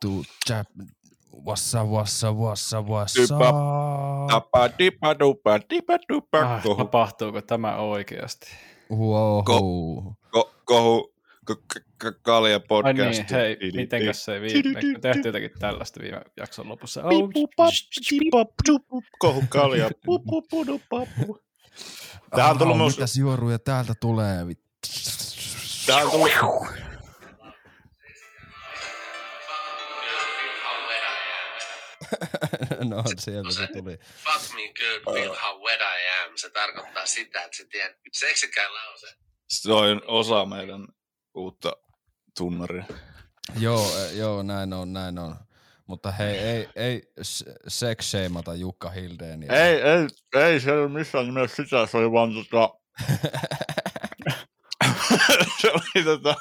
to jab. Wassa, wassa, wassa, wassa. Tapa, dipa, dupa, dipa, dupa, Ah, kohu, tapahtuuko tämä oikeasti? Wow. ko, kohu, k- k- k- kalja Ai podcast. niin, hei, mitenkäs se viime, me tehtiin jotakin tällaista viime jakson lopussa. Oh, Kohu kalja. Tähän on tullut myös, Mitäs juoruja täältä tulee? tähän on tullut, no sieltä se tuli. Fuck me good, feel how wet I am. Se tarkoittaa sitä, että se tiedät, seksikään lause. se on osa meidän uutta tunnaria. Joo, eh, joo, näin on, näin on. Mutta hei, ei, ei sex shameata Jukka Hildeen. Ei, ei, ei se ole missään nimessä sitä, se oli vaan tota... se oli tota...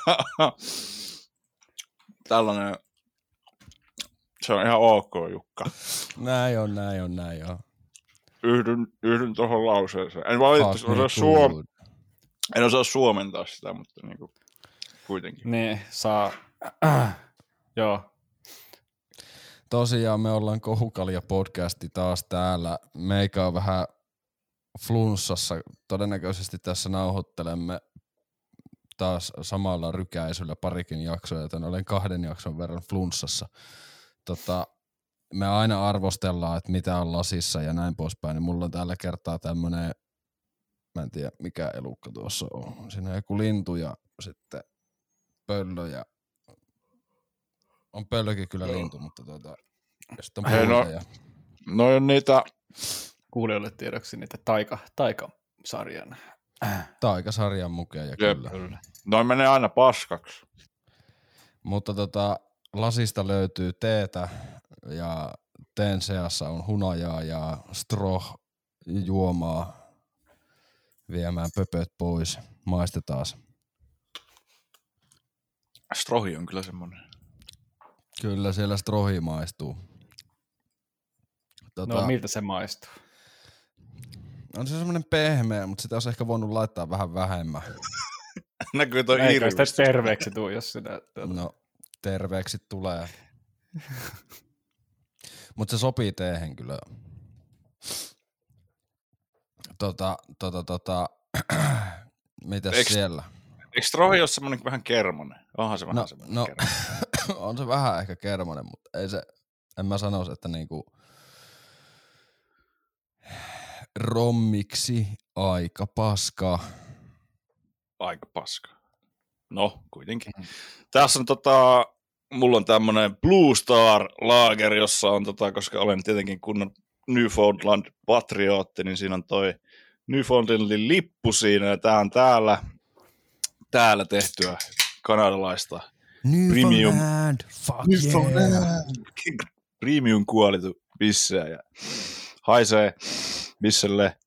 tällainen... Se on ihan ok, Jukka. Näin on, näin on, näin on. Yhdyn, yhdyn tuohon lauseeseen. En valitettavasti osaa, suom... en osaa suomentaa sitä, mutta niinku, kuitenkin. Niin, saa... Joo, Tosiaan me ollaan Kohukalja podcasti taas täällä. Meikä on vähän flunssassa. Todennäköisesti tässä nauhoittelemme taas samalla rykäisyllä parikin jaksoa, joten olen kahden jakson verran flunssassa. Tota, me aina arvostellaan, että mitä on lasissa ja näin poispäin, niin mulla on tällä kertaa tämmönen, mä en tiedä mikä elukka tuossa on. Siinä on joku lintu ja sitten pöllö ja on pöllökin kyllä lintu, mutta tota, ja sitten on Hei, no- ja No on niitä... kuulijoille tiedoksi niitä taika, taika-sarjan. taikasarjan mukeja Jep. kyllä. Kyllä. Noin menee aina paskaksi. Mutta tota, lasista löytyy teetä ja teen seassa on hunajaa ja stroh juomaa viemään pöpöt pois. Maistetaan. Strohi on kyllä semmonen. Kyllä siellä strohi maistuu. Tota, No, miltä se maistuu? on se semmoinen pehmeä, mutta sitä olisi ehkä voinut laittaa vähän vähemmän. Näkyy toi Eikä sitä terveeksi tuu, jos sitä... tuota- No, terveeksi tulee. Mutta se sopii teehen kyllä. Tota, tota, tota, mitäs Eiks- siellä? Eikö Strohi ole semmonen vähän kermonen? Onhan se vähän No, semmonen no on se vähän ehkä kermonen, mutta ei se, en mä sanoisi, että niinku rommiksi aika paska. Aika paska. No, kuitenkin. Tässä on tota, mulla on tämmönen Blue Star Lager, jossa on tota, koska olen tietenkin kunnon Newfoundland patriotti, niin siinä on toi Newfoundlandin lippu siinä, ja tää on täällä, täällä tehtyä kanadalaista Premium. Newfoundland, fuck yeah. premium kuolitu bisseä ja haisee bisselle.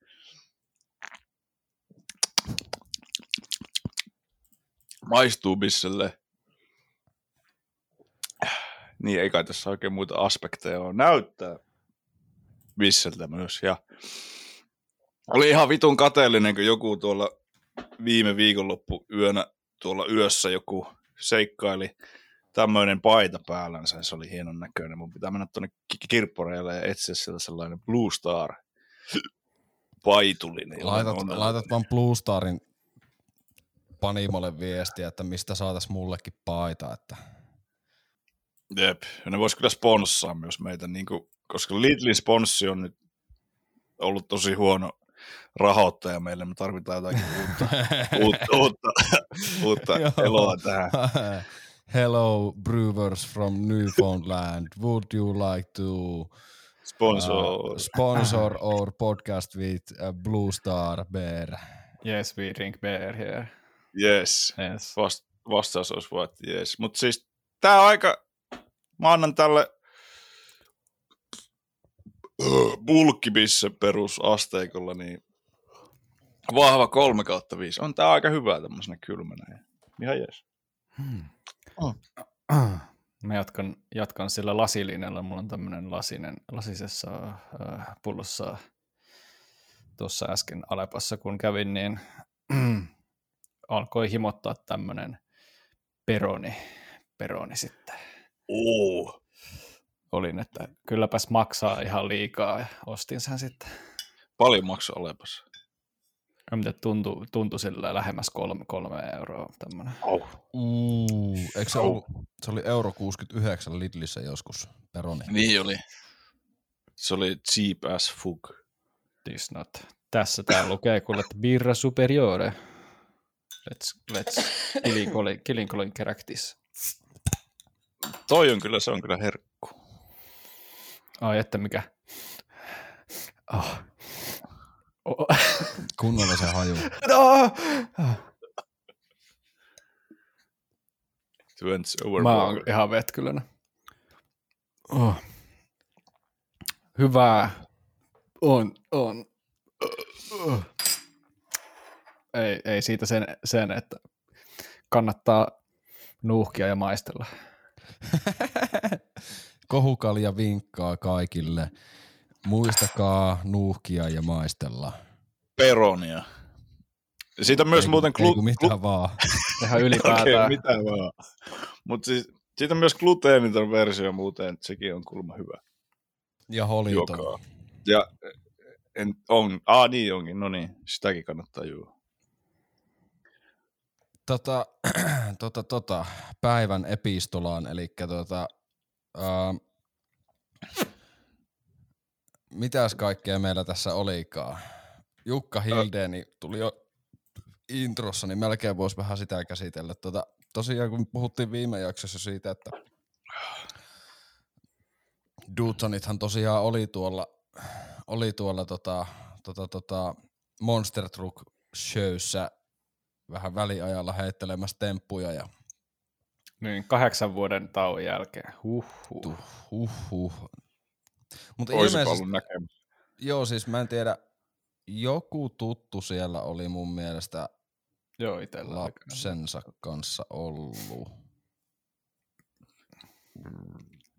Maistuu bisselle. Niin, ei kai tässä oikein muita aspekteja ole. Näyttää bisseltä myös. Ja oli ihan vitun kateellinen, kun joku tuolla viime viikonloppu yönä tuolla yössä joku seikkaili tämmöinen paita päällänsä, se oli hienon näköinen. Mun pitää mennä tuonne kirpporeille ja etsiä sieltä sellainen Blue Star paitulinen. jolla Laitat, on- laitat vaan Blue Starin Panimolle viestiä, että mistä saatais mullekin paita, että Jep, ja ne vois kyllä sponssaa myös meitä, niin kuin, koska Lidlin sponssi on nyt ollut tosi huono rahoittaja meille, me tarvitaan jotakin uutta, uutta, uutta, uutta eloa tähän. Hello brewers from Newfoundland, would you like to Sponsor. uh, sponsor our podcast with uh, Blue Star Bear? Yes, we drink beer here. Yes. Yes. Vast, vastaus olisi vaan, jees. Mutta siis tää on aika, mä annan tälle bulkkibisse perusasteikolla, niin vahva 3 kautta 5. On tää aika hyvä tämmöisenä kylmänä. Ihan jees. Mä jatkan, jatkan sillä lasilinjalla. Mulla on tämmönen lasinen, lasisessa äh, pullossa tuossa äsken Alepassa, kun kävin, niin alkoi himottaa tämmönen peroni, peroni sitten. Oo. olin, että kylläpäs maksaa ihan liikaa ja ostin sen sitten. Paljon maksaa olepas. Ja Mitä tuntui, tuntui sillä lähemmäs kolme, kolme euroa tämmönen. Oh. Uu, eikö se ollut, se oli euro 69 Lidlissä joskus, peroni. Niin oli. Se oli cheap as fuck. This not. Tässä tää lukee kuule, että birra superiore. Let's, let's kilinkolin, kilinkolin keractis. Toi on kyllä, se on kyllä herkku. Ai, että mikä. Oh. Oh. Kunnolla se haju. No! Twents Mä overboard. oon ihan vetkylänä. Oh. Hyvää. On, on. Oh. Ei, ei siitä sen, sen, että kannattaa nuuhkia ja maistella. Kohukalja vinkkaa kaikille. Muistakaa nuuhkia ja maistella. Peronia. Siitä on myös Ei- muuten ei glu- kun mitään vaan. Ihan ylipäätään. Okei, mitä vaan. Mutta siis, siitä on myös gluteeniton versio muuten, että sekin on kulma hyvä. Ja holiton. Juokaa. Ja en, on, aa niin onkin, no niin, sitäkin kannattaa juoda. Tota, tota, tota, päivän epistolaan, eli tota, ää, mitäs kaikkea meillä tässä olikaan? Jukka Hildeni tuli jo introssa, niin melkein voisi vähän sitä käsitellä. Tota, tosiaan kun puhuttiin viime jaksossa siitä, että Dudsonithan tosiaan oli tuolla, oli tuolla tota, tota, tota Monster Truck Showssä vähän väliajalla heittelemässä temppuja ja Niin, kahdeksan vuoden tauon jälkeen. Huhhuh. tuh, huh, huh. Mutta ilmeisesti, ollut näkemys. joo siis mä en tiedä, joku tuttu siellä oli mun mielestä Joo, itellä. lapsensa kanssa ollut.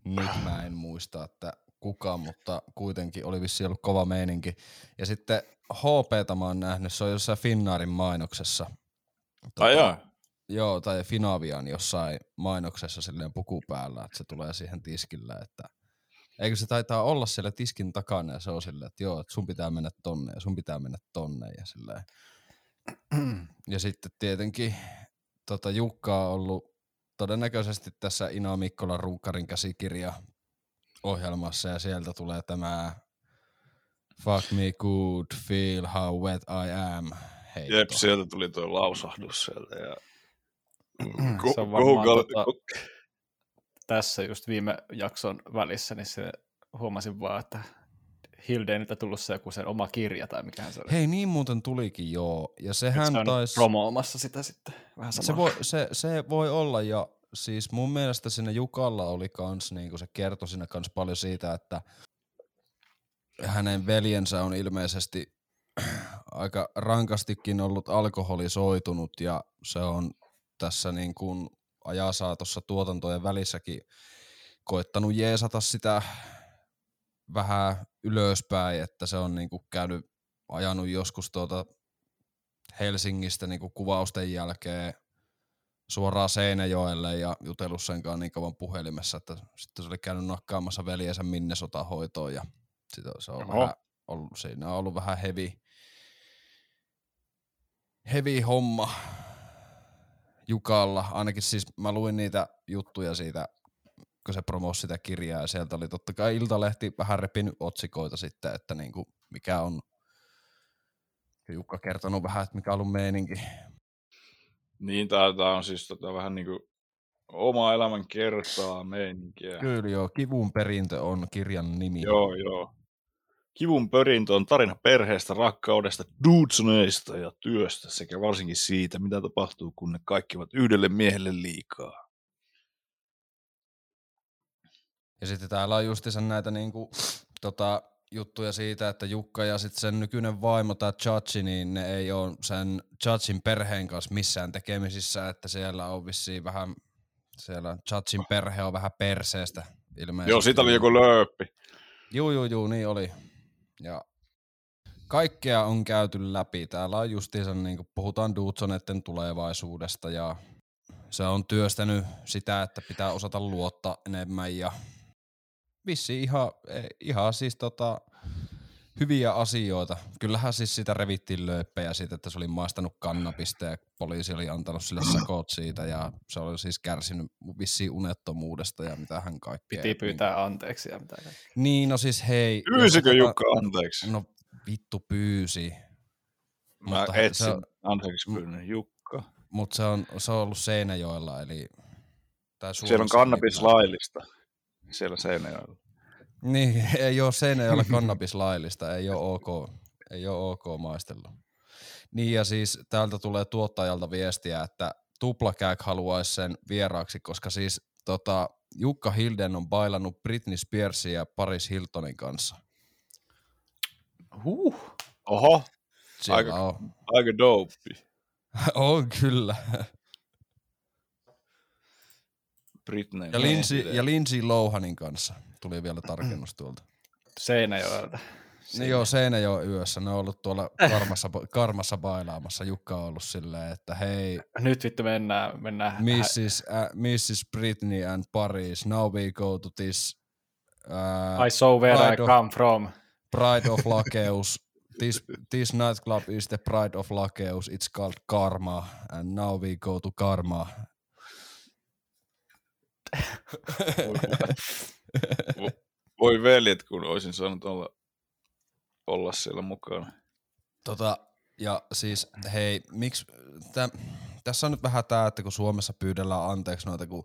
Nyt mä en muista, että kuka, mutta kuitenkin oli vissi ollut kova meininki. Ja sitten HPtä mä oon nähnyt, se on jossain Finnaarin mainoksessa. Ai jaa. Joo, tai Finavian jossain mainoksessa silleen puku päällä, että se tulee siihen tiskille, että eikö se taitaa olla siellä tiskin takana ja se on silleen, että joo, että sun pitää mennä tonne ja sun pitää mennä tonne ja silleen. Ja sitten tietenkin tota Jukka on ollut todennäköisesti tässä Ina Mikkolan runkkarin käsikirja ohjelmassa ja sieltä tulee tämä Fuck me good, feel how wet I am heitto. Jep, sieltä tuli tuo lausahdus sieltä. Ja... Se on varmaan Google- tota- Tässä just viime jakson välissä, niin se huomasin vaan, että Hildeniltä tullut se joku sen oma kirja tai mikähän se oli. Hei, niin muuten tulikin joo. Ja sehän se on taisi... promoomassa sitä sitten vähän Se voi, se, se voi olla ja siis mun mielestä siinä Jukalla oli kans, niin kuin se kertoi siinä kans paljon siitä, että hänen veljensä on ilmeisesti aika rankastikin ollut alkoholisoitunut ja se on tässä niin kuin ajasaatossa tuotantojen välissäkin koittanut jeesata sitä vähän ylöspäin, että se on niin kuin käynyt, ajanut joskus tuota Helsingistä niin kuin kuvausten jälkeen suoraan Seinäjoelle ja jutellut sen kanssa niin kauan puhelimessa, että sitten se oli käynyt nakkaamassa veljensä Minnesota hoitoon ja sitä, se on Oho. vähän ollut, siinä on ollut vähän heavy, heavy homma Jukalla. Ainakin siis mä luin niitä juttuja siitä, kun se promosi sitä kirjaa ja sieltä oli totta kai Iltalehti vähän repinyt otsikoita sitten, että niinku mikä on Jukka kertonut vähän, että mikä on ollut meininki. Niin, tää on siis tota, vähän niinku oma elämän kertaa meininkiä. Kyllä joo, kivun perintö on kirjan nimi. Joo, joo. Kivun perintö on tarina perheestä, rakkaudesta, dudesoneista ja työstä sekä varsinkin siitä, mitä tapahtuu, kun ne kaikki ovat yhdelle miehelle liikaa. Ja sitten täällä on justiinsa näitä niinku, tota, juttuja siitä, että Jukka ja sitten sen nykyinen vaimo, tämä Chachi, niin ne ei ole sen Chachin perheen kanssa missään tekemisissä, että siellä on vissiin vähän, siellä Chachin perhe on vähän perseestä ilmeisesti. Joo, siitä oli joku lööppi. Juu, juu, juu, niin oli. Ja kaikkea on käyty läpi. Täällä on justiinsa, niin kuin puhutaan Dudsonetten tulevaisuudesta ja se on työstänyt sitä, että pitää osata luottaa enemmän ja vissi ihan, ihan siis tota, hyviä asioita. Kyllähän siis sitä revittiin lööppejä siitä, että se oli maistanut kannabista ja poliisi oli antanut sille sakot siitä ja se oli siis kärsinyt vissiin unettomuudesta ja mitä hän kaikkea. Piti pyytää anteeksi ja mitä kaikkea. Niin, no siis hei. Pyysikö jos- Jukka anteeksi? No vittu pyysi. Mä mutta etsin se- anteeksi pyynnön Jukka. Mutta se on, se on ollut Seinäjoella, eli... Tai Siellä on kannabis laillista. Siellä Seinäjoella. Niin, ei ole Seinäjoella kannabis laillista, ei ole ok, ei ole ok maistella. Niin ja siis täältä tulee tuottajalta viestiä, että Tuplakäk haluaisi sen vieraaksi, koska siis tota, Jukka Hilden on bailannut Britney Spearsin ja Paris Hiltonin kanssa. Huh. Oho, Siellä Aika- on. aika dope. on kyllä. Britney. Ja Lindsay, ja Lindsay Lohanin kanssa tuli vielä tarkennus tuolta. Seinäjoelta. Niin joo, Seinäjoen yössä. Ne on ollut tuolla karmassa, karmassa bailaamassa. Jukka on ollut silleen, että hei, Nyt vittu mennään, mennään Mrs. Uh, Mrs. Britney and Paris, now we go to this uh, I saw where I of- come from. Pride of Lakeus. This, this nightclub is the Pride of Lakeus. It's called Karma, and now we go to Karma. Voi veljet, kun olisin saanut olla, olla siellä mukana. Tota, ja siis hei, miksi, tä, tässä on nyt vähän tää, että kun Suomessa pyydellään anteeksi noita, kun,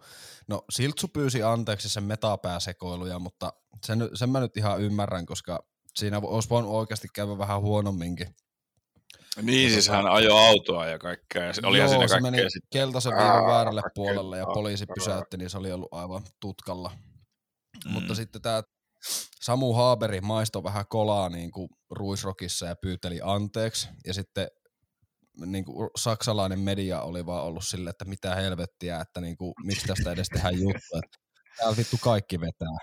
no Siltsu pyysi anteeksi sen metapääsekoiluja, mutta sen, sen mä nyt ihan ymmärrän, koska siinä olisi voinut oikeasti käydä vähän huonomminkin. Niin, Ja siis tota- hän ajoi autoa ja kaikkea. Ja se- olihan siinä se meni sitten. keltaisen viivan väärälle puolelle ja poliisi pysäytti, niin se oli ollut aivan tutkalla. Mm. Mutta sitten tämä Samu Haaberi maistoi vähän kolaa niin kuin Ruisrokissa ja pyyteli anteeksi. Ja sitten niin kuin saksalainen media oli vaan ollut silleen, että mitä helvettiä, että niin kuin, miksi tästä edes tehdään juttu. Täällä vittu kaikki vetää.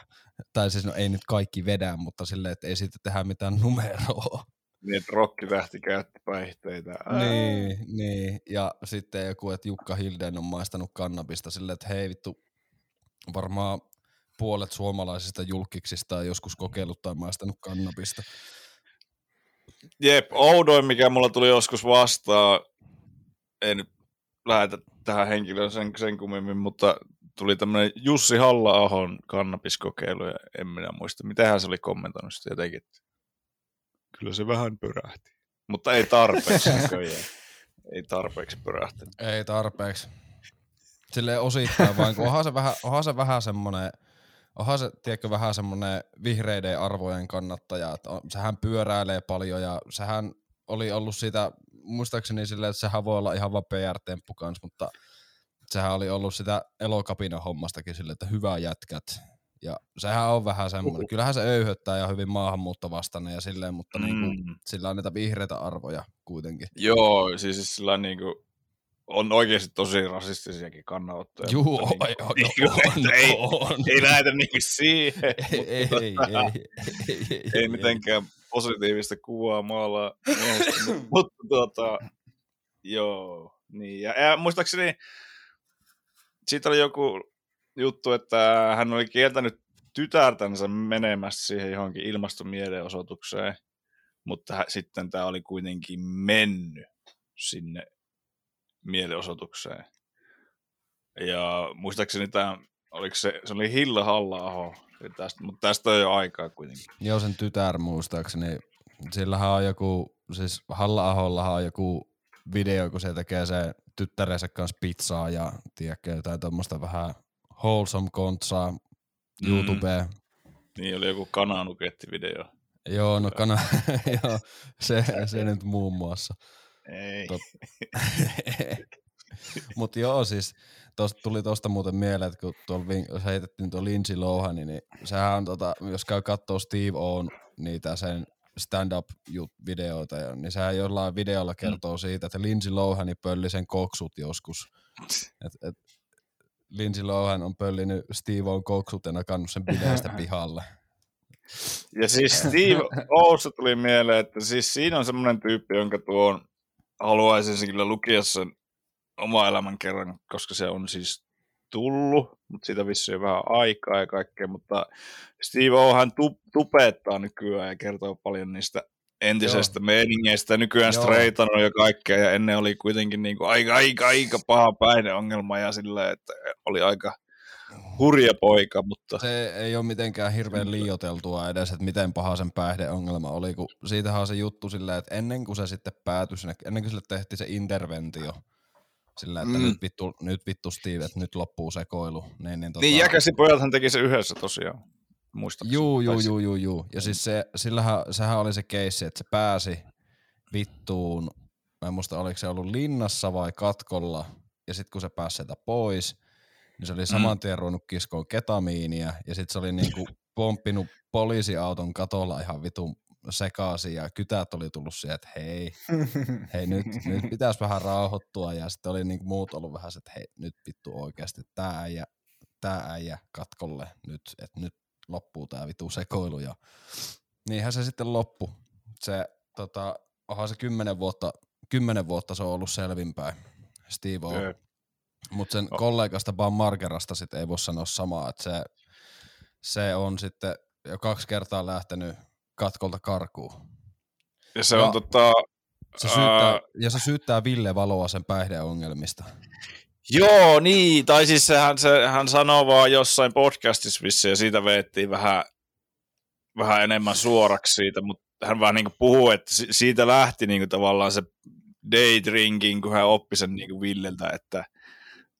Tai siis no ei nyt kaikki vedä, mutta silleen, että ei siitä tehdä mitään numeroa. Niin, että rokkitähti käytti päihteitä. Ää. Niin, niin, ja sitten joku, että Jukka Hilden on maistanut kannabista silleen, että hei vittu, varmaan puolet suomalaisista julkiksista on joskus kokeillut tai maistanut kannabista. Jep, oudoin, mikä mulla tuli joskus vastaan, nyt lähetä tähän henkilöön sen, sen kummemmin, mutta tuli tämmöinen Jussi Halla-ahon kannabiskokeilu, ja en minä muista, miten se oli kommentoinut sitä jotenkin. että Kyllä se vähän pörähti. Mutta ei tarpeeksi näköjään. Ei tarpeeksi pörähtänyt. Ei tarpeeksi. Silleen osittain vain, kun onhan se vähän, onhan se vähän semmonen, onhan se, tiedätkö, vähän semmonen vihreiden arvojen kannattaja, että on, sehän pyöräilee paljon ja sehän oli ollut sitä, muistaakseni silleen, että sehän voi olla ihan vaan PR-temppu kans, mutta sehän oli ollut sitä elokapina hommastakin silleen, että hyvä jätkät. Ja sehän on vähän semmoinen, kyllähän se öyhöttää ja hyvin maahanmuuttovastainen ja silleen, mutta mm. niinku, Mm. sillä on niitä vihreitä arvoja kuitenkin. Joo, siis sillä niinku, on oikeasti tosi rasistisiakin kannanottoja. Juu, mutta on, on, niinku, on, ei, on. ei lähetä niinku siihen. ei, mutta ei, tota, ei, ei, ei, ei, ei mitenkään positiivista kuvaa maalaa mutta, tuota, joo, niin, ja, ja muistaakseni siitä oli joku juttu, että hän oli kieltänyt tytärtänsä menemästä siihen johonkin ilmastomielenosoitukseen, mutta hä- sitten tämä oli kuitenkin mennyt sinne mielenosoitukseen. Ja muistaakseni tämä, oliko se, se oli Hilla halla tästä, mutta tästä on jo aikaa kuitenkin. Joo, sen tytär muistaakseni. Sillähän on joku, siis Halla-ahollahan on joku video, kun se tekee se tyttärensä kanssa pizzaa ja tiedätkö, jotain tuommoista vähän wholesome kontsaa Mm. YouTubeen. Niin oli joku kananukettivideo. Joo, no kana, joo, se, se nyt muun muassa. Ei. Tot- Mutta joo, siis tosta, tuli tuosta muuten mieleen, että kun tuolla vin- jos heitettiin tuo Lindsay Lohan, niin sehän on, tota, jos käy kattoo Steve On niitä sen stand-up-videoita, niin sehän jollain videolla kertoo siitä, että Lindsay Lohani pölli sen koksut joskus. Et, et, Lindsay Lohan on pöllinyt Steve On koksut ja nakannut sen bileistä pihalle. Ja siis Steve Oussa tuli mieleen, että siis siinä on semmoinen tyyppi, jonka tuon haluaisin kyllä lukia sen oma elämän kerran, koska se on siis tullut, mutta siitä vissiin vähän aikaa ja kaikkea, mutta Steve O hän tu- tupettaa nykyään ja kertoo paljon niistä entisestä Joo. meiningeistä, nykyään streitannut ja kaikkea, ja ennen oli kuitenkin niin kuin aika, aika, aika paha päihdeongelma, ja silleen, että oli aika hurja poika, mutta... Se ei ole mitenkään hirveän liioteltua edes, että miten paha sen päihdeongelma oli, kun siitähän on se juttu silleen, että ennen kuin se sitten päätyi sinne, ennen kuin sille tehtiin se interventio, sillä että mm. nyt, vittu, nyt vittu Steve, että nyt loppuu sekoilu. Niin, niin, tota... niin jäkäsi pojathan teki se yhdessä tosiaan. Muistaakseni. Juu, juu, juu, juu, juu. Ja siis se, sillähän, sehän oli se keissi, että se pääsi vittuun, mä en muista oliko se ollut linnassa vai katkolla, ja sitten kun se pääsi sieltä pois, niin se oli saman tien ruvennut kiskoon ketamiinia, ja sitten se oli niinku pomppinut poliisiauton katolla ihan vitun sekaisin ja kytät oli tullut siihen, että hei, hei nyt, nyt pitäisi vähän rauhoittua ja sitten oli niinku muut ollut vähän se, että hei nyt vittu oikeasti tää äijä, tää äijä katkolle nyt, että nyt loppuu tää vitu sekoilu ja niinhän se sitten loppu. Se tota, onhan se kymmenen vuotta, kymmenen vuotta se on ollut selvinpäin, Steve O. Mutta sen no. kollegasta Bam Margerasta sitten ei voi sanoa samaa, että se, se on sitten jo kaksi kertaa lähtenyt katkolta karkuun. Ja se ja, on tota... Se syyttää, ää... Ja se syyttää Ville Valoa sen päihdeongelmista. Joo, niin. Tai siis sehän, se, hän sanoo vaan jossain podcastissa vissi, ja siitä veettiin vähän, vähän enemmän suoraksi siitä, mutta hän vaan niin puhuu, että siitä lähti niin tavallaan se day drinking, kun hän oppi sen niin Villeltä, että,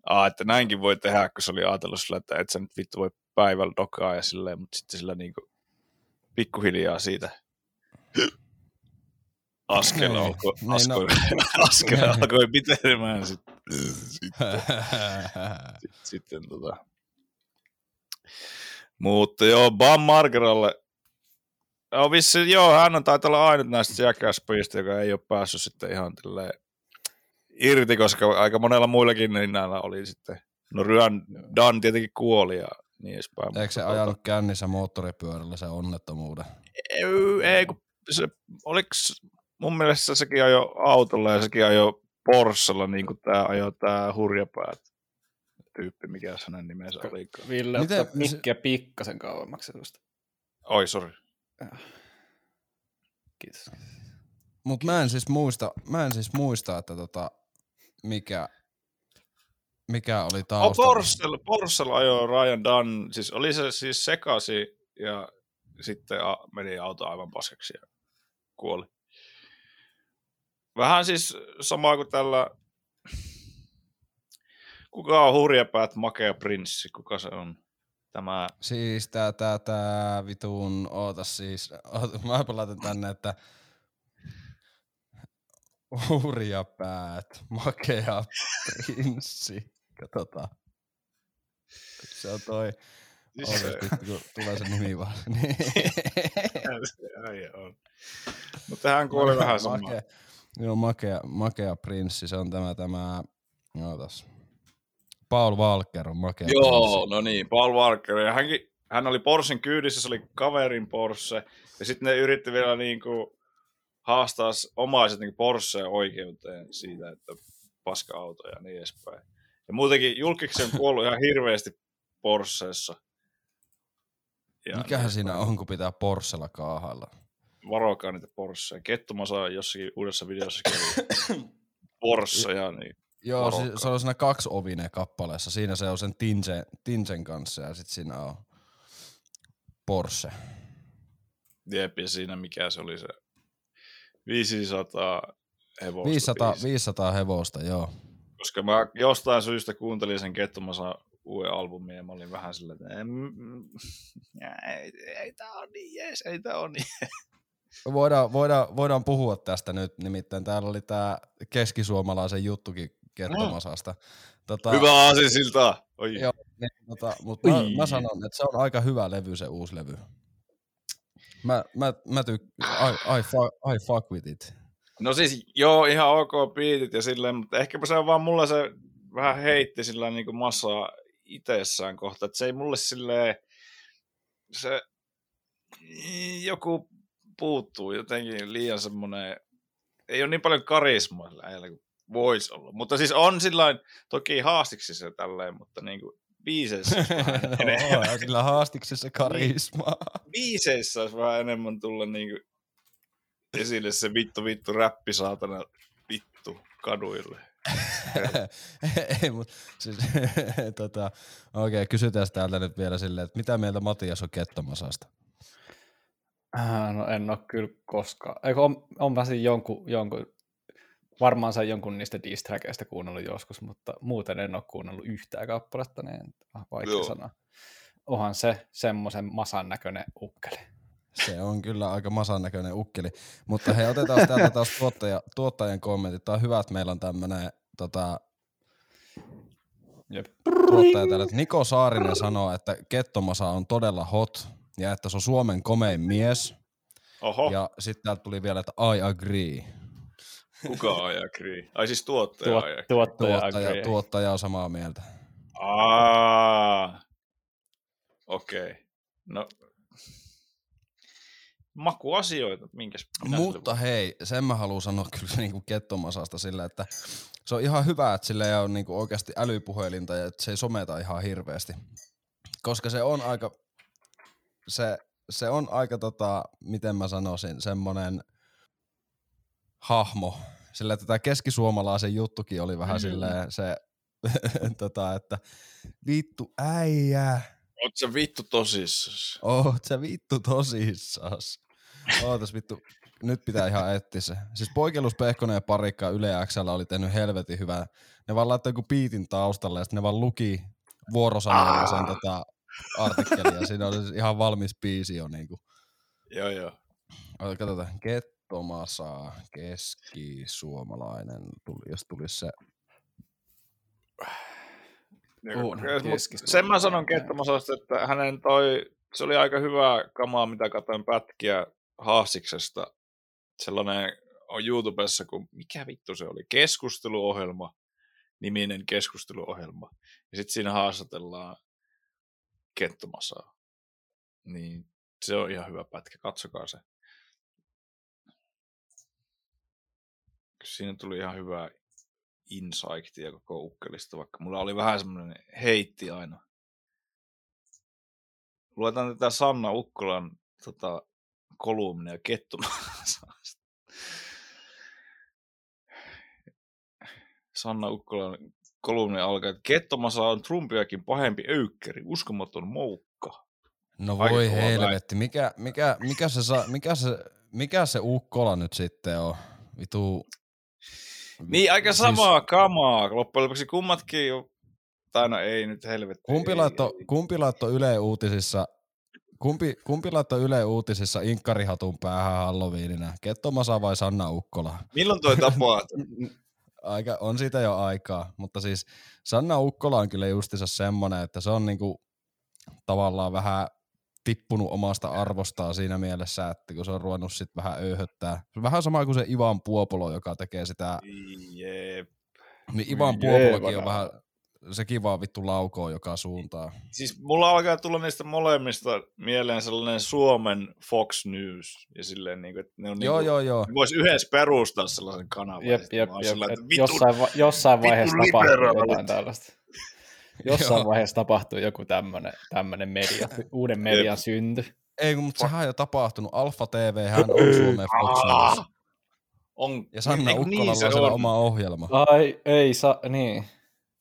aa, että näinkin voi tehdä, kun se oli ajatellut sillä, että et sä nyt vittu voi päivällä dokaa ja silleen, mutta sitten sillä niin kuin, pikkuhiljaa siitä askel niin. alkoi, niin, askel, no. askel alkoi pitenemään sitten. sitten, sitten, sitten tota. Mutta joo, Bam Margeralle, joo, vissi, joo, hän on taitaa olla ainut näistä jackass joka ei ole päässyt sitten ihan irti, koska aika monella muillakin niin näillä oli sitten, no Ryan Dan tietenkin kuoli ja niin edespäin. Eikö se ajanut kännissä moottoripyörällä se onnettomuuden? Ei, ei kun se, oliks, mun mielestä sekin ajo autolla ja sekin ajo Porssella, niin kuin tämä ajo tämä hurjapäät tyyppi, mikä hänen nimensä oli. Ville Miten, ottaa mikkiä se... pikkasen kauemmaksi tuosta. Oi, sori. Kiitos. Mutta mä en siis muista, mä en siis muista, että tota, mikä, mikä oli taustalla? Oh, Porschel, Porschel ajoi Ryan Dunn, siis oli se siis sekasi ja sitten meni auto aivan paskaksi ja kuoli. Vähän siis sama kuin tällä, kuka on hurjapäät makea prinssi, kuka se on? Tämä... Siis tää, tää, tää vitun, oota siis, oota, mä laitan tänne, että hurjapäät, makea prinssi. Katsotaan. Se on toi. Siis se... kun tulee se nimi vaan. Ai on. Mutta hän kuoli vähän samaa. Joo, makea, makea prinssi, se on tämä, tämä, ootas. Paul Walker on makea Joo, prinssi. no niin, Paul Walker. Ja hänkin, hän oli Porschen kyydissä, se oli kaverin Porsche. Ja sitten ne yritti vielä niinku haastaa omaiset niinku Porscheen oikeuteen siitä, että paska-auto ja niin edespäin. Ja muutenkin julkiksi on kuollut ihan hirveästi Porscheessa. Ja Mikähän niin, siinä on, kun pitää Porschella kaahalla? Varokaa niitä Porscheja. Kettumasa jossakin uudessa videossa kävi Porsche ja niin. Joo, se, se on siinä kaksi ovine kappaleessa. Siinä se on sen Tinsen, Tinsen kanssa ja sitten siinä on Porsche. Jep, ja siinä mikä se oli se 500 hevosta. 500, 500 hevosta, joo koska mä jostain syystä kuuntelin sen Kettumasa uuden albumin ja mä olin vähän sillä, että ei, ei tää on niin jees, ei tää on niin voidaan, voidaan, voidaan puhua tästä nyt, nimittäin täällä oli tää keskisuomalaisen juttukin Kettomasasta. Tota, hyvä aasinsilta! Oi. Joo, niin, tota, mutta mä, mä, sanon, että se on aika hyvä levy se uusi levy. Mä, mä, mä tyk- I, I, fuck, I fuck with it. No siis joo, ihan ok biitit ja silleen, mutta ehkäpä se on vaan mulla se vähän heitti sillä niin kuin massaa itsessään kohta, että se ei mulle silleen, se joku puuttuu jotenkin liian semmoinen, ei ole niin paljon karismaa sillä äijällä kuin Voisi olla. Mutta siis on sillain, toki haastiksissa tälleen, mutta niinku biiseissä olisi vähän enemmän. Sillä haastiksessa karismaa. biiseissä olisi vähän enemmän tulla niinku esille se vittu vittu räppi saatana vittu kaduille. Ei, mutta siis, tota, okei, okay, kysytään täältä nyt vielä silleen, että mitä mieltä Matias on Kettomasasta? Äh, No en ole kyllä koskaan. Eikö on, on mä sen jonkun, jonkun, varmaan sen jonkun niistä distrackeista kuunnellut joskus, mutta muuten en ole kuunnellut yhtään kappaletta, niin ah, vaikea Joo. sanoa. Onhan se semmoisen masan näköinen ukkeli. Se on kyllä aika masan näköinen ukkeli. Mutta hei, otetaan täältä taas tuottaja, tuottajan kommentit. Tämä on hyvä, että meillä on tämmöinen tota, Jep. tuottaja täällä. että Niko Saarinen sanoo, että Kettomasa on todella hot ja että se on Suomen komein mies. Oho, ja Ja sitten täältä tuli vielä, että I agree. Kuka ajaa agree? Ai siis tuottaja Tuot, ajaa. tuottaja, Tuottaja, tuottaja on samaa mieltä. Aa, okei. Okay. No, makuasioita, minkäs Mutta hei, sen mä haluan sanoa kyllä niinku Kettomasasta sillä, että se on ihan hyvä, että sillä ei ole niinku oikeasti älypuhelinta ja että se ei someta ihan hirveästi. Koska se on aika, se, se on aika tota, miten mä sanoisin, semmonen hahmo. Sillä että tämä keskisuomalaisen juttukin oli vähän Mm. silleen se, tota, että vittu äijä, Oot sä vittu tosissas? Oot sä vittu tosissas. Ootas vittu, nyt pitää ihan etsiä se. Siis Poikelus, Pehkonen ja Parikka Yle XL oli tehnyt helvetin hyvää. Ne vaan laittoi joku biitin taustalle ja sitten ne vaan luki vuorosanoilla sen tota artikkelin ja siinä oli siis ihan valmis biisi jo niinku. Joo, joo. Ota, Katsotaan, Kettomasa, keskisuomalainen, tuli, jos tulisi se. On, Mut keskis- sen mä sanon Kettomosasta, että hänen toi, se oli aika hyvä kamaa, mitä katsoin pätkiä Haastiksesta. Sellainen on YouTubessa, kun mikä vittu se oli, keskusteluohjelma, niminen keskusteluohjelma. Ja sitten siinä haastatellaan Kettomasaa. Niin se on ihan hyvä pätkä, katsokaa se. Siinä tuli ihan hyvää insightia koko ukkelista, vaikka mulla oli vähän semmoinen heitti aina. Luetaan tätä Sanna Ukkolan tota, kolumnia Kettomassa. Sanna Ukkolan kolumni alkaa, että Kettomasa on Trumpiakin pahempi öykkeri, uskomaton moukka. No Aika voi helvetti, mikä, mikä, mikä, se, sa, mikä, se, mikä se Ukkola nyt sitten on? Vitu... Niin, aika Siis- samaa kamaa. Loppujen lopuksi kummatkin jo... Tai no ei nyt helvetti. Kumpi laittoi, kumpi laittoi Yle Uutisissa, kumpi, kumpi laittoi Yle Uutisissa inkkarihatun päähän Halloweenina? Kettomasa vai Sanna Ukkola? Milloin toi tapahtui? Aika, on siitä jo aikaa, mutta siis Sanna Ukkola on kyllä justiinsa semmonen, että se on niinku tavallaan vähän tippunut omasta arvostaan siinä mielessä, että kun se on ruvennut sit vähän öyhöttää. Se vähän sama kuin se Ivan Puopolo, joka tekee sitä, Jep. niin Ivan Puopolokin on vähän, sekin vaan vittu laukoo joka suuntaan. Siis mulla alkaa tulla niistä molemmista mieleen sellainen Suomen Fox News. Ja silleen, niin kuin, että ne on Joo, niin joo, joo. kuin, vois yhdessä perustaa sellaisen kanavan. Jep, sitten jep, jep. sillä, Et että vittu, jossain, va- jossain vaiheessa tapahtuu jotain tällaista. Jossain Joo. vaiheessa tapahtuu joku tämmönen, tämmönen media, uuden median synty. Ei, mutta sehän on jo tapahtunut. Alfa TV hän on Suomen Fox News. Ah! on, Ja Sanna eikö Ukkolalla se on oma ohjelma. Ai, ei saa, niin.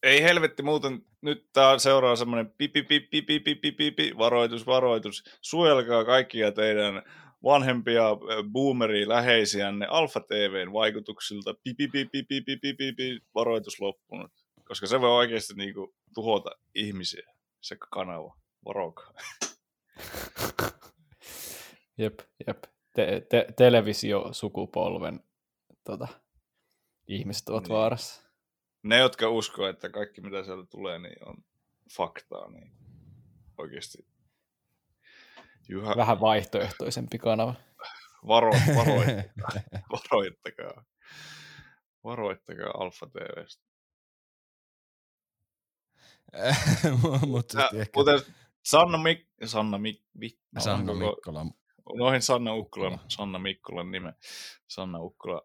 Ei helvetti muuten, nyt tää seuraa semmoinen pipi, pipi, pipi, pipi, pipi, varoitus, varoitus. Suojelkaa kaikkia teidän vanhempia äh, boomeri läheisiänne Alfa TVn vaikutuksilta. Pipi, pipi, pipi, pipi, pipi, varoitus loppunut. Koska se voi oikeasti niinku tuhota ihmisiä, se kanava. Varokaa. Jep, jep. Te, te, televisiosukupolven tota, ihmiset ovat Niin. vaarassa. Ne, jotka uskoo, että kaikki mitä sieltä tulee, niin on faktaa, niin oikeasti Juha, Vähän vaihtoehtoisempi kanava. varo, varo, varoittakaa. Varoittakaa Alfa TVstä. Mutta Kuten Sanna Mik... Sanna Mik... Mik... Sanna Mikkola. Unohdin Sanna Ukkolan, Ukkola. Sanna Mikkolan nimen. Sanna Ukkola.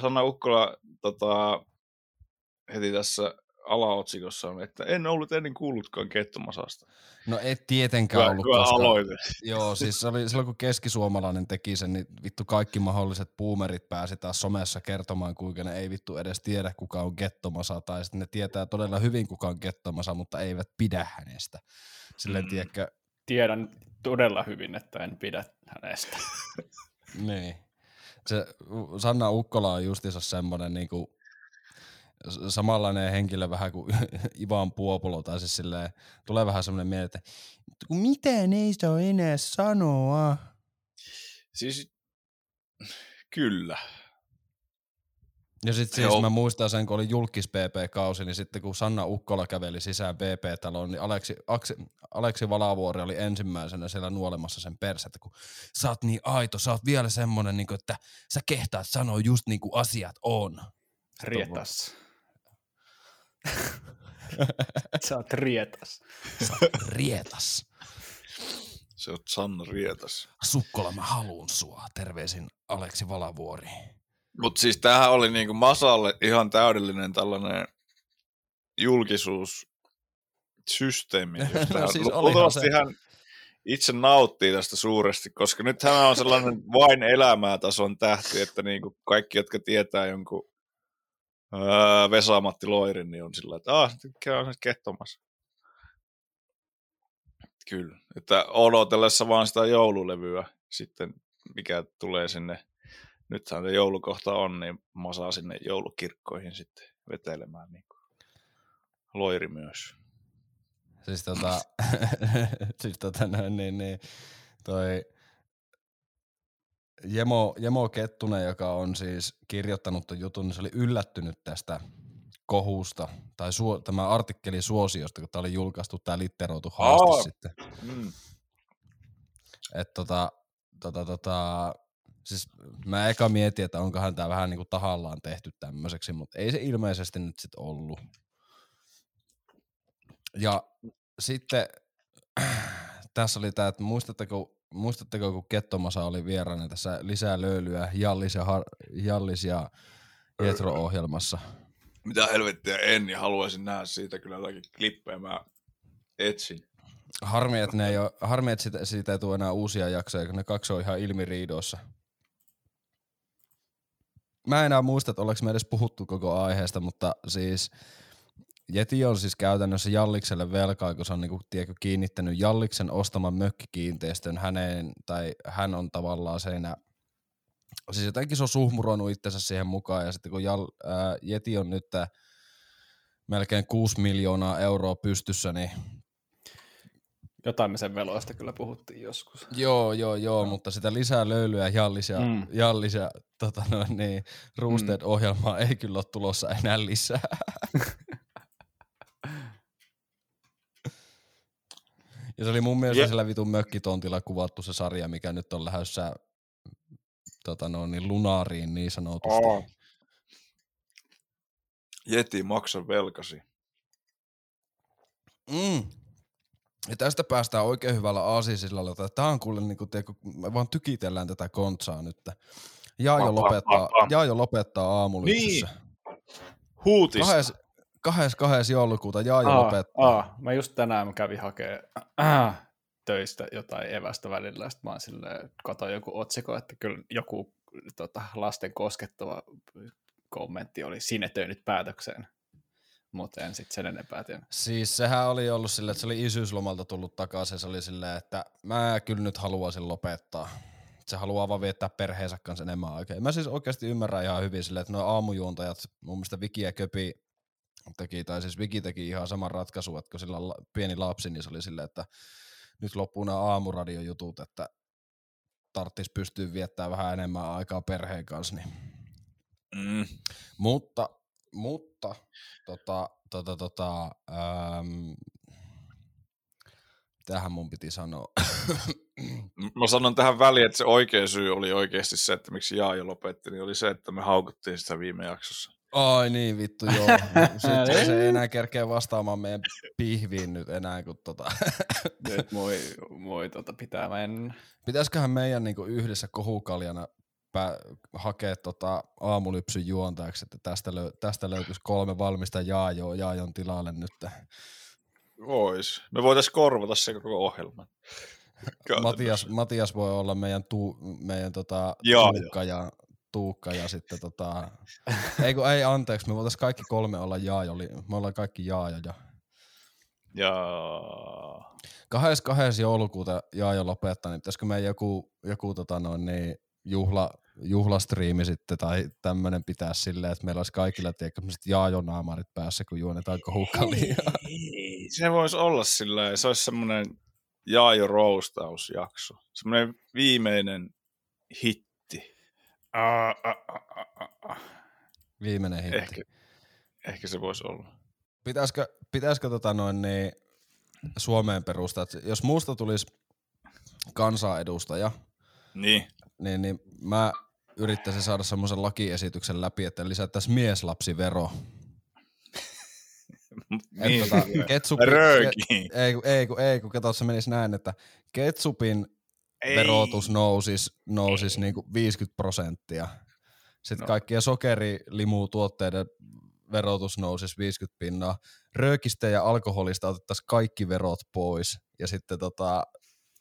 Sanna Ukkola tota, heti tässä alaotsikossa on, että en ollut ennen kuullutkaan kettomasasta. No et tietenkään Hyvä, ollut, hyvä koska... aloite. Joo, siis se oli, silloin kun keskisuomalainen teki sen, niin vittu kaikki mahdolliset boomerit pääsi taas somessa kertomaan, kuinka ne ei vittu edes tiedä, kuka on gettomasa, tai sitten ne tietää todella hyvin, kuka on gettomasa, mutta eivät pidä hänestä. Silleen, Mm. tiedätkö, Tiedän todella hyvin, että en pidä hänestä. niin. Se Sanna Ukkola on justiinsa semmoinen niinku, s- samanlainen henkilö vähän kuin Ivan Puopolo, tai siis silleen, tulee vähän semmoinen mieleen, että kun mitä niistä on enää sanoa? Siis kyllä. Ja sitten siis Joo. mä muistan sen, kun oli julkis PP-kausi, niin sitten kun Sanna Ukkola käveli sisään PP-taloon, niin Aleksi, Aksi, Aleksi Valavuori oli ensimmäisenä siellä nuolemassa sen persettä, kun sä oot niin aito, sä oot vielä semmonen, niin kuin, että sä kehtaat sanoa just niin kuin asiat on. Rietas. Sä oot rietas. Sä oot rietas. Se on Sanna Rietas. Sukkola, mä haluun sua. Terveisin Aleksi Valavuori. Mutta siis tämähän oli niinku Masalle ihan täydellinen tällainen julkisuussysteemi. No siis luultavasti se. hän itse nauttii tästä suuresti, koska nyt hän on sellainen vain elämää tason tähti, että niinku kaikki, jotka tietää jonkun öö, Vesa-Matti Loirin, niin on sillä, että ah, tykkää on kettomassa. Kyllä, että odotellessa vaan sitä joululevyä sitten, mikä tulee sinne nythän se joulukohta on, niin masaa sinne joulukirkkoihin sitten vetelemään niin kuin loiri myös. Siis tota, siis tota noin, niin, niin, toi Jemo, Jemo Kettunen, joka on siis kirjoittanut ton jutun, niin se oli yllättynyt tästä kohusta, tai suo, tämä artikkeli suosiosta, kun tämä oli julkaistu, tämä litteroitu haaste Aa. sitten. Mm. Että tota, tota, tota, siis mä eka mietin, että onkohan tämä vähän niinku tahallaan tehty tämmöiseksi, mutta ei se ilmeisesti nyt sit ollut. Ja sitten tässä oli tämä, että muistatteko, muistatteko, kun Kettomasa oli vieraana tässä lisää löylyä Jallis ja, Har- Jallis ja Jetro-ohjelmassa. Mitä helvettiä en, ja haluaisin nähdä siitä kyllä jotakin klippejä, mä etsin. Harmi, että, ne ei ole, harmi, että siitä, siitä ei tule enää uusia jaksoja, kun ne kaksi on ihan ilmiriidoissa. Mä en enää muista, että ollaanko me edes puhuttu koko aiheesta, mutta siis Jeti on siis käytännössä Jallikselle velkaa, kun se on niinku, tiedätkö, kiinnittänyt Jalliksen ostaman mökkikiinteistön häneen, tai hän on tavallaan siinä, siis jotenkin se on suhmuroinut itsensä siihen mukaan, ja sitten kun Jal, ää, Jeti on nyt melkein 6 miljoonaa euroa pystyssä, niin Jotain me sen veloista kyllä puhuttiin joskus. Joo, joo, joo, mutta sitä lisää löylyä Jallis ja, Mm. mm. Jallis ja tota noin, niin, Roosted-ohjelmaa ei kyllä ole tulossa enää lisää. ja se oli mun mielestä Je- sillä vitun mökkitontilla kuvattu se sarja, mikä nyt on lähdössä tota noin, niin lunaariin niin sanotusti. Aa. Jeti maksa velkasi. Mm. Ja tästä päästään oikein hyvällä aasisillalla. Tää on kuule, niin kun, me vaan tykitellään tätä kontsaa nyt. Jaajo lopettaa. Jaajo lopettaa aamulypsyssä. Huutista. Kahes, kahes, kahes joulukuuta Jaajo Aa, lopettaa. aa, mä just tänään mä kävin hakee äh, töistä jotain evästä välillä, sitten mä oon silleen, katoin joku otsikko, että kyllä joku tota, lasten koskettava kommentti oli sinetöinyt päätökseen, mutta en sitten sen enempää tiedä. Siis sehän oli ollut silleen, että se oli isyyslomalta tullut takaisin. Se oli silleen, että mä kyllä nyt haluaisin lopettaa. Se haluaa vaan viettää perheensä kanssa enemmän aikaa. Mä siis oikeasti ymmärrän ihan hyvin silleen, että nuo aamujuontajat, mun mielestä Viki ja Köpi teki, tai siis Viki teki ihan saman ratkaisun, että kun sillä on pieni lapsi, niin se oli silleen, että nyt loppuu nämä aamuradiojutut, että tarttis pystyy viettämään vähän enemmän aikaa perheen kanssa. Niin. Mm. Mutta, mutta, tota, tota, tota, ähm, tähän mun piti sanoa. Mä sanon tähän väliin, että se oikea syy oli oikeasti se, että miksi Jaajo lopetti, niin oli se, että me haukuttiin sitä viime jaksossa. Ai niin, vittu joo. Sitten se ei enää kerkeä vastaamaan meidän pihviin nyt enää, kun tota. Nyt moi, moi tota, pitää mennä. Pitäisiköhän meidän niinku yhdessä kohukaljana pää, hakea tota aamulypsyn juontajaksi, että tästä, löy- tästä löytyisi kolme valmista Jaajoa Jaajon tilalle nyt. Vois. Me voitaisiin korvata se koko ohjelma. Matias, Matias voi olla meidän, tuu, meidän tota. Tuukka, ja, Tuukka ja sitten tota, ei, kun, ei anteeksi, me voitaisiin kaikki kolme olla Jaajo, me ollaan kaikki Jaajoja. Ja... Kahdessa, kahdessa joulukuuta Jaajo lopettaa, niin pitäisikö meidän joku, joku tota noin, niin, juhla, juhlastriimi sitten tai tämmöinen pitää silleen, että meillä olisi kaikilla tiedätkö, Jaajo-naamarit päässä, kun juonetaan kohukalia. Se voisi olla sillä se olisi semmoinen Jaajo roustausjakso. Semmoinen viimeinen hitti. Ah, ah, ah, ah, ah. Viimeinen hitti. Ehkä, ehkä se voisi olla. Pitäisikö, pitäisikö tota noin niin Suomeen perustaa, että jos muusta tulisi kansanedustaja, Niin. niin, niin mä yrittäisin saada semmoisen lakiesityksen läpi, että lisättäisiin mieslapsivero. niin. Tota, ketsupin. Ke, ei, kun- ei, kun, ei, kun kato, se menisi näin, että ketsupin Ei. verotus nousisi, nousisi niinku 50 prosenttia. Sitten No. kaikkien sokerilimutuotteiden verotus nousisi 50 pinnaa. Röökistä ja alkoholista otettaisiin kaikki verot pois. Ja sitten tota,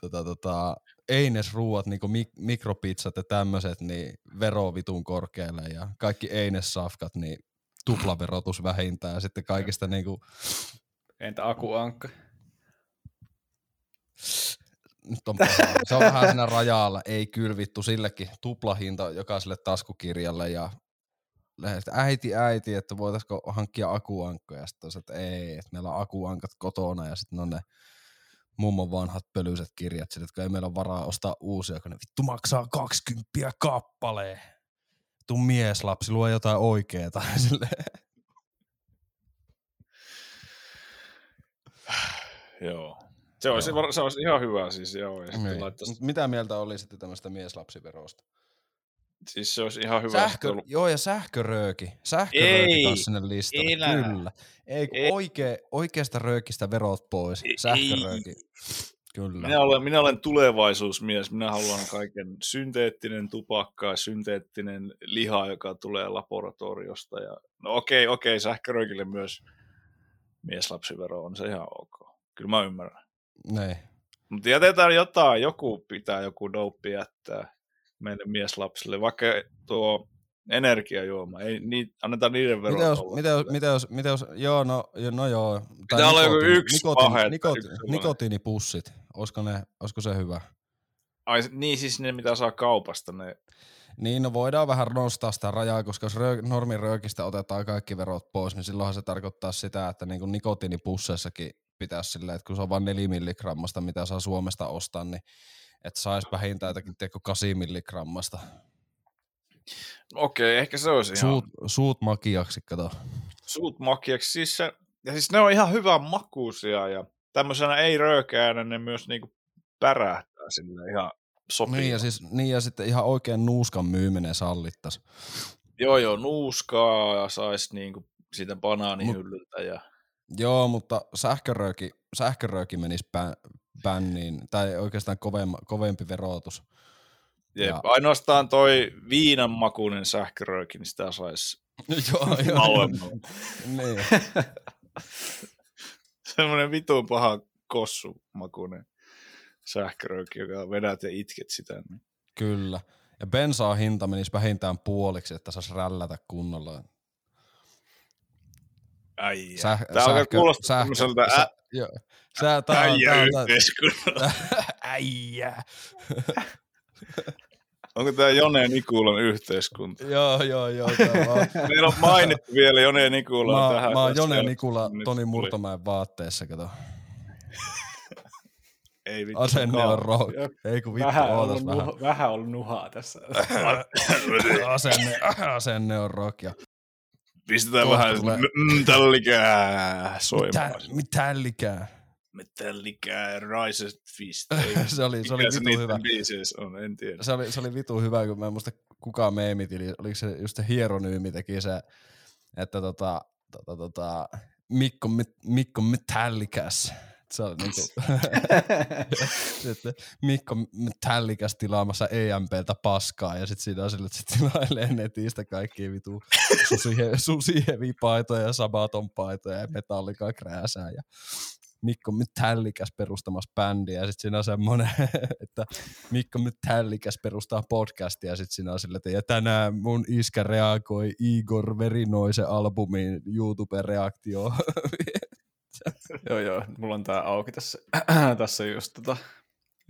tota, tota, einesruuat, niinku mik- mikropizzat ja tämmöiset, niin vero vitun korkealle. Ja kaikki einessafkat, niin tuplaverotus vähintään. Ja sitten kaikista niinku, Entä akuankka? Nyt on paha. Se on vähän siinä rajalla. Ei kyllä vittu, sillekin tuplahinta jokaiselle taskukirjalle ja lähes, äiti, äiti, että voitaisiko hankkia akuankkoja. Sitten olisi, että ei, että meillä on akuankat kotona ja sitten on ne mummon vanhat pölyiset kirjat, että kun ei meillä ole varaa ostaa uusia, kun ne vittu maksaa 20 kappaleen. Tuu mieslapsi, luo jotain oikeeta. Joo. Se olisi, Joo. se olisi ihan hyvä siis, joo. Ja Niin. laittaisi, Mitä mieltä oli sitten tämmöistä mieslapsiverosta? siis se olisi ihan hyvä. Sähkö, sitten joo, ja sähkörööki. Sähkörööki Ei, taas sinne listalle. enää. Kyllä. Ei, Ei. oikee, oikeasta röökistä verot pois. Ei. Sähkörööki. Kyllä. Minä olen, minä olen tulevaisuusmies. Minä haluan kaiken synteettinen tupakka ja synteettinen liha, joka tulee laboratoriosta. Ja... No okei, okei, sähköröikille myös mieslapsivero on se ihan ok. Kyllä mä ymmärrän. Niin. Mutta jätetään jotain, joku pitää joku douppi jättää meille mieslapsille, vaikka tuo energiajuoma, ei, ni, annetaan niiden verot Mitä jos, olla. mitä, jos, mitä, jos, mitä jos, joo, no, no joo. Pitää olla joku yksi nikotiini, pahe, että nikoti, yksi nikotiinipussit. Olisiko, ne, olisiko se hyvä? Ai, niin siis ne, mitä saa kaupasta, ne Niin, no voidaan vähän nostaa sitä rajaa, koska jos röö, normiröökistä otetaan kaikki verot pois, niin silloinhan se tarkoittaa sitä, että niin nikotiinipusseissakin pitäisi silleen, että kun se on vain 4 milligrammasta, mitä saa Suomesta ostaa, niin että saisi vähintään jotakin, tiedätkö, 8 milligrammasta. Okei, ehkä se olisi ihan Suut, suut makiaksi, kato. suut makiaksi. Siis se, ja siis ne on ihan hyvän makuisia ja tämmöisenä ei röökäänä ne myös niinku pärähtää sille ihan sopii. Niin ja, siis, niin ja sitten ihan oikein nuuskan myyminen sallittas. Joo joo, nuuskaa ja sais niinku siitä banaanihyllyltä ja Joo, mutta sähkörööki, sähkörööki menisi bä, bänniin, tai oikeastaan kovemma, kovempi verotus. Jep, Ja- ainoastaan toi viinanmakuinen sähkörööki, niin sitä saisi joo, joo. niin. Semmoinen vitun paha kossumakuinen sähkörööki, joka vedät ja itket sitä. Niin. Kyllä. Ja bensaa hinta menisi vähintään puoliksi, että saisi rällätä kunnolla. Ai Säh, Tää alkaa kuulostaa tämmöiseltä sä, ä- joo. Sä, tää, on- äijä tää, on- äijä. Onko tämä Jone Nikulan yhteiskunta? joo, joo, joo. Vaan, Meillä on mainittu vielä Jone Nikula mä, tähän. mä oon Jone. Nikula Toni. Murtomäen vaatteessa, kato. Ei vittu. Asenne on rock. Ei kun vittu, Vähän ootas ollut, vähän. nuha, vähän ollut nuhaa tässä. Asenne, asenne on rock. Ja Pistetään Kohta vähän tulee- metallikää mitä, soimaan. mitä likää? Metallikää, Rise of Fist. Se oli, se oli vitu hyvä. on, en tiedä. Se oli, se oli vitu hyvä, kun mä en muista kuka meemitili, oliko se just se Hieronyymi teki se, että tota, tota, tota, Mikko, Mikko Metallicas. Se on niinku, sitten Mikko Tällikäs tilaamassa EMPltä paskaa ja sitten siinä on sille, että se tilailee netistä kaikki vitu susievipaitoja ja sabaton paitoja ja metallikaa krääsää ja Mikko Metallikas perustamassa bändiä ja sitten siinä on semmoinen, että Mikko Metallikas perustaa podcastia ja sitten siinä on sille, että ja tänään mun iskä reagoi Igor Verinoisen albumiin YouTube-reaktioon. joo, joo, mulla on tää auki tässä, tässä just, tota,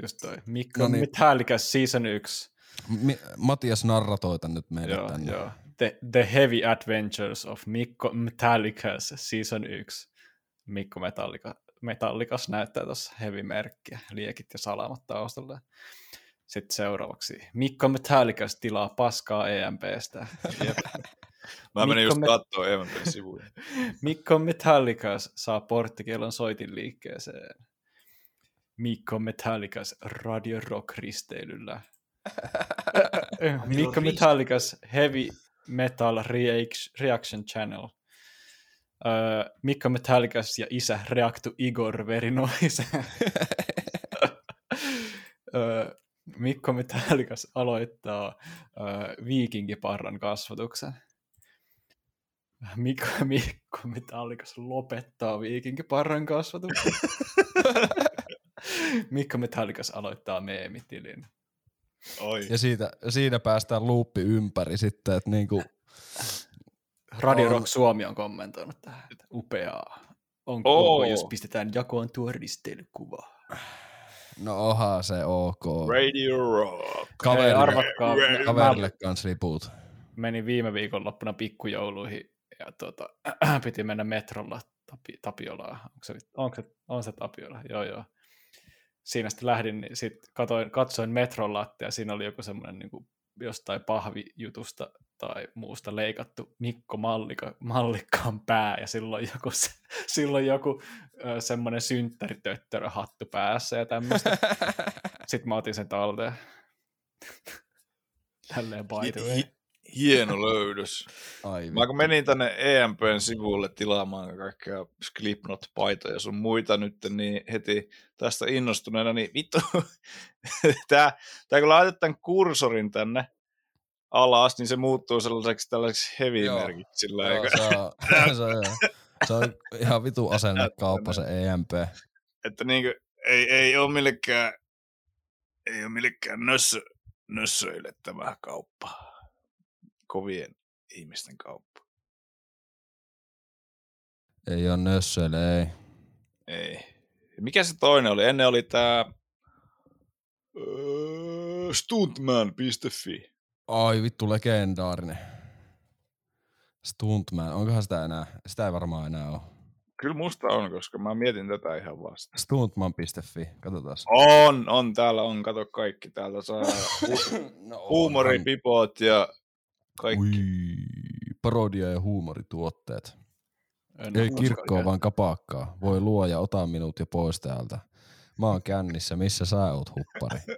just toi Mikko No niin. Metallicas Season 1. Mi- Matias narratoita nyt meille Joo, tänne. joo. The, the Heavy Adventures of Mikko Metallicas Season 1. Mikko Metallica, Metallicas näyttää tuossa heavy-merkkiä, liekit ja salamat taustalla. Sitten seuraavaksi Mikko Metallicas tilaa paskaa EMPstä. Mä menin Mikko just Me- kattoo EMP-sivuja. Mikko Metallicas saa porttikielon soitin liikkeeseen. Mikko Metallicas Radio Rock risteilyllä. Mikko Metallicas Heavy Metal Reac- Reaction Channel. Öö, Mikko Metallicas ja isä reaktu Igor Verinoiseen. öö, Mikko Metallicas aloittaa öö, viikinkiparran kasvatuksen. Mikko, Mikko Metallikas lopettaa viikinkiparran kasvatuksen. Mikko Metallikas aloittaa meemitilin. Oi. Ja siitä, siinä päästään luuppi ympäri sitten, että niinku, Radio On. Rock Suomi on kommentoinut tähän, että upeaa. On Oo. ok, jos pistetään jakoon tuo risteilykuva. no oha se ok. Radio Rock. Kaverille, arvatkaa, kaverille kans liput. menin viime viikonloppuna pikkujouluihin ja tuota, piti mennä metrolla Tapi, Tapiolaan. Onko se, onko se, on se Tapiola? Joo, joo. Siinä sitten lähdin, niin sit katoin, katsoin metron lattia ja siinä oli joku semmoinen niin kuin jostain pahvijutusta tai muusta leikattu Mikko Mallika, Mallikkaan pää ja silloin joku, se- silloin joku ö, semmoinen synttäritöttörö hattu päässä ja tämmöistä. Sitten mä otin sen talteen. Tälleen by the way. Hi- Hieno löydös. Ai Mä kun menin tänne EMPn sivulle tilaamaan kaikkea Slipknot-paitoja ja sun muita nyt, niin heti tästä innostuneena, niin vittu, tää, tää kun laitat tämän kursorin tänne alas, niin se muuttuu sellaiseksi tällaiseksi heavy-merkiksi. Sillä Joo, se, on, se, on, se on ihan vitu asennekauppa se EMP. että niinku, ei, ei ole millekään, ei ole millekään nössö, nössöille tämä kauppa. Kovien ihmisten kauppa. Ei ole nössöille, ei. Ei. Mikä se toinen oli? Ennen oli tää öö, stuntman.fi. Ai vittu legendaarinen. Stuntman, onkohan sitä enää? Sitä ei varmaan enää ole. Kyllä musta on, koska mä mietin tätä ihan vasta. Stuntman.fi, katsotaan. On, on, täällä on, kato kaikki. Täältä saa hu- no, huumoripipot ja kaikki. Ui, parodia ja huumorituotteet. En Ei kirkkoa, vaan kapakkaa. Voi luoja, ota minut jo pois täältä. Mä oon kännissä, missä sä oot huppari?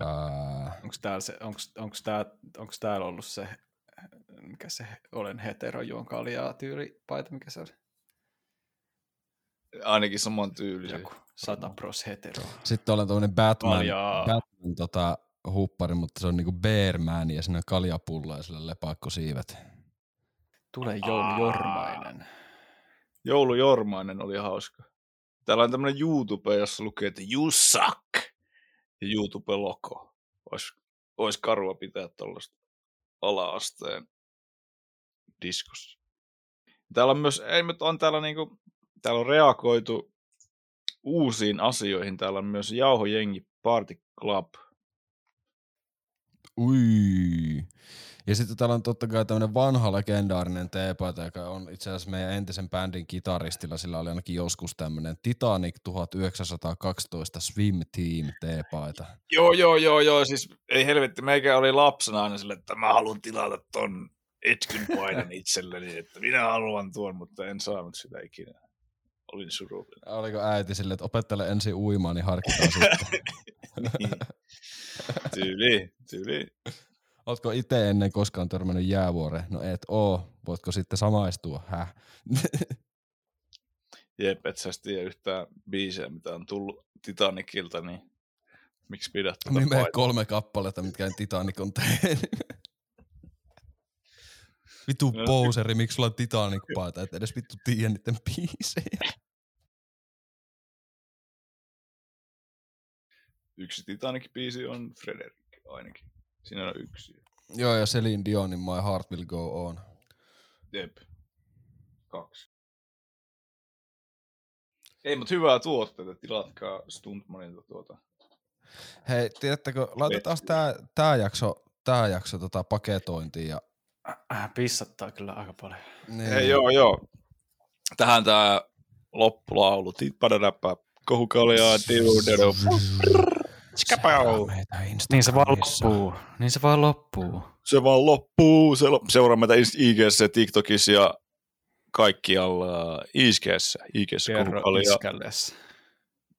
Ää, Onko täällä, se, onks, onks tää, onks täällä ollut se, mikä se olen hetero, juon kaljaa tyylipaita, mikä se on? Ainakin saman tyylisiä. Joku 100 pros hetero. Sitten olen tuommoinen Batman, Kaljaa. Batman tota, huppari, mutta se on niinku Bearman ja siinä on kaljapulla ja sillä lepakko siivet. Tulee Joulu Jormainen. Joulu Jormainen oli hauska. Täällä on tämmönen YouTube, jossa lukee, että you suck. Ja YouTube-logo. Ois, ois karua pitää tuollaista ala-asteen diskossa. Täällä on myös, ei, mutta on täällä niinku, täällä on reagoitu uusiin asioihin. Täällä on myös Jauhojengi Party Club. Ui. Ja sitten täällä on totta kai tämmöinen vanha legendaarinen teepaita, joka on itse asiassa meidän entisen bändin kitaristilla. Sillä oli ainakin joskus tämmöinen Titanic 1912 Swim Team teepaita. Joo, joo, joo, joo. Siis ei helvetti, meikä oli lapsena aina sille, että mä haluan tilata ton etkyn paidan itselleni, että minä haluan tuon, mutta en saanut sitä ikinä. Olin surullinen. Oliko äiti sille, että opettele ensin uimaan, niin harkitaan sitten. Niin. Tyyli, tyyli. Ootko itse ennen koskaan törmännyt jäävuoreen? No et oo. Voitko sitten samaistua? Häh? Jep, et sä tiedä yhtään biisejä, mitä on tullut Titanicilta, niin miksi pidät tuota Nimeä paitaa? kolme kappaletta, mitkä Titanic on tehnyt. Vitu No, poseri, miksi sulla on Titanic-paita, et edes vittu tiedä niiden biisejä. Yksi Titanic-biisi on Frederick ainakin. Siinä on yksi. Joo, ja Celine Dionin My Heart Will Go On. Jep. Kaksi. Ei, mutta hyvää tuotteita. Tilatkaa Stuntmanilta tuota. Hei, tiedättekö, laitetaan tää, tää jakso, tää jakso tota paketointiin ja Äh, pissattaa kyllä aika paljon. niin, Hei, joo, joo. Tähän tää loppulaulu. Tippadadappa. Kohukaljaa. Diudero. Meitä Niin se vaan loppuu. Niin se vaan loppuu. Se vaan loppuu. Se lo- Seuraa meitä IGS, TikTokissa ja kaikkialla IGS. IGS Kerro iskälles.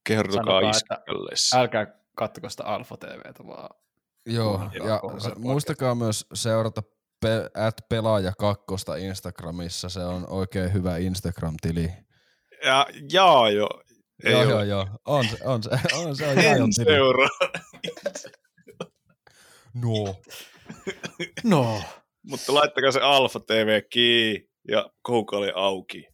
Kertokaa iskällessä. Älkää kattoko sitä Alfa TVtä vaan. Joo, ja se, ajan muistakaa myös seurata pe, at pelaaja kakkosta Instagramissa, se on oikein hyvä Instagram-tili. Ja, jaa jo. Ei joo, oo. joo, joo, on se, on se, on se, on En Jaajon tili. seuraa. No. No. Mutta laittakaa se Alfa TV kiinni ja koukali auki.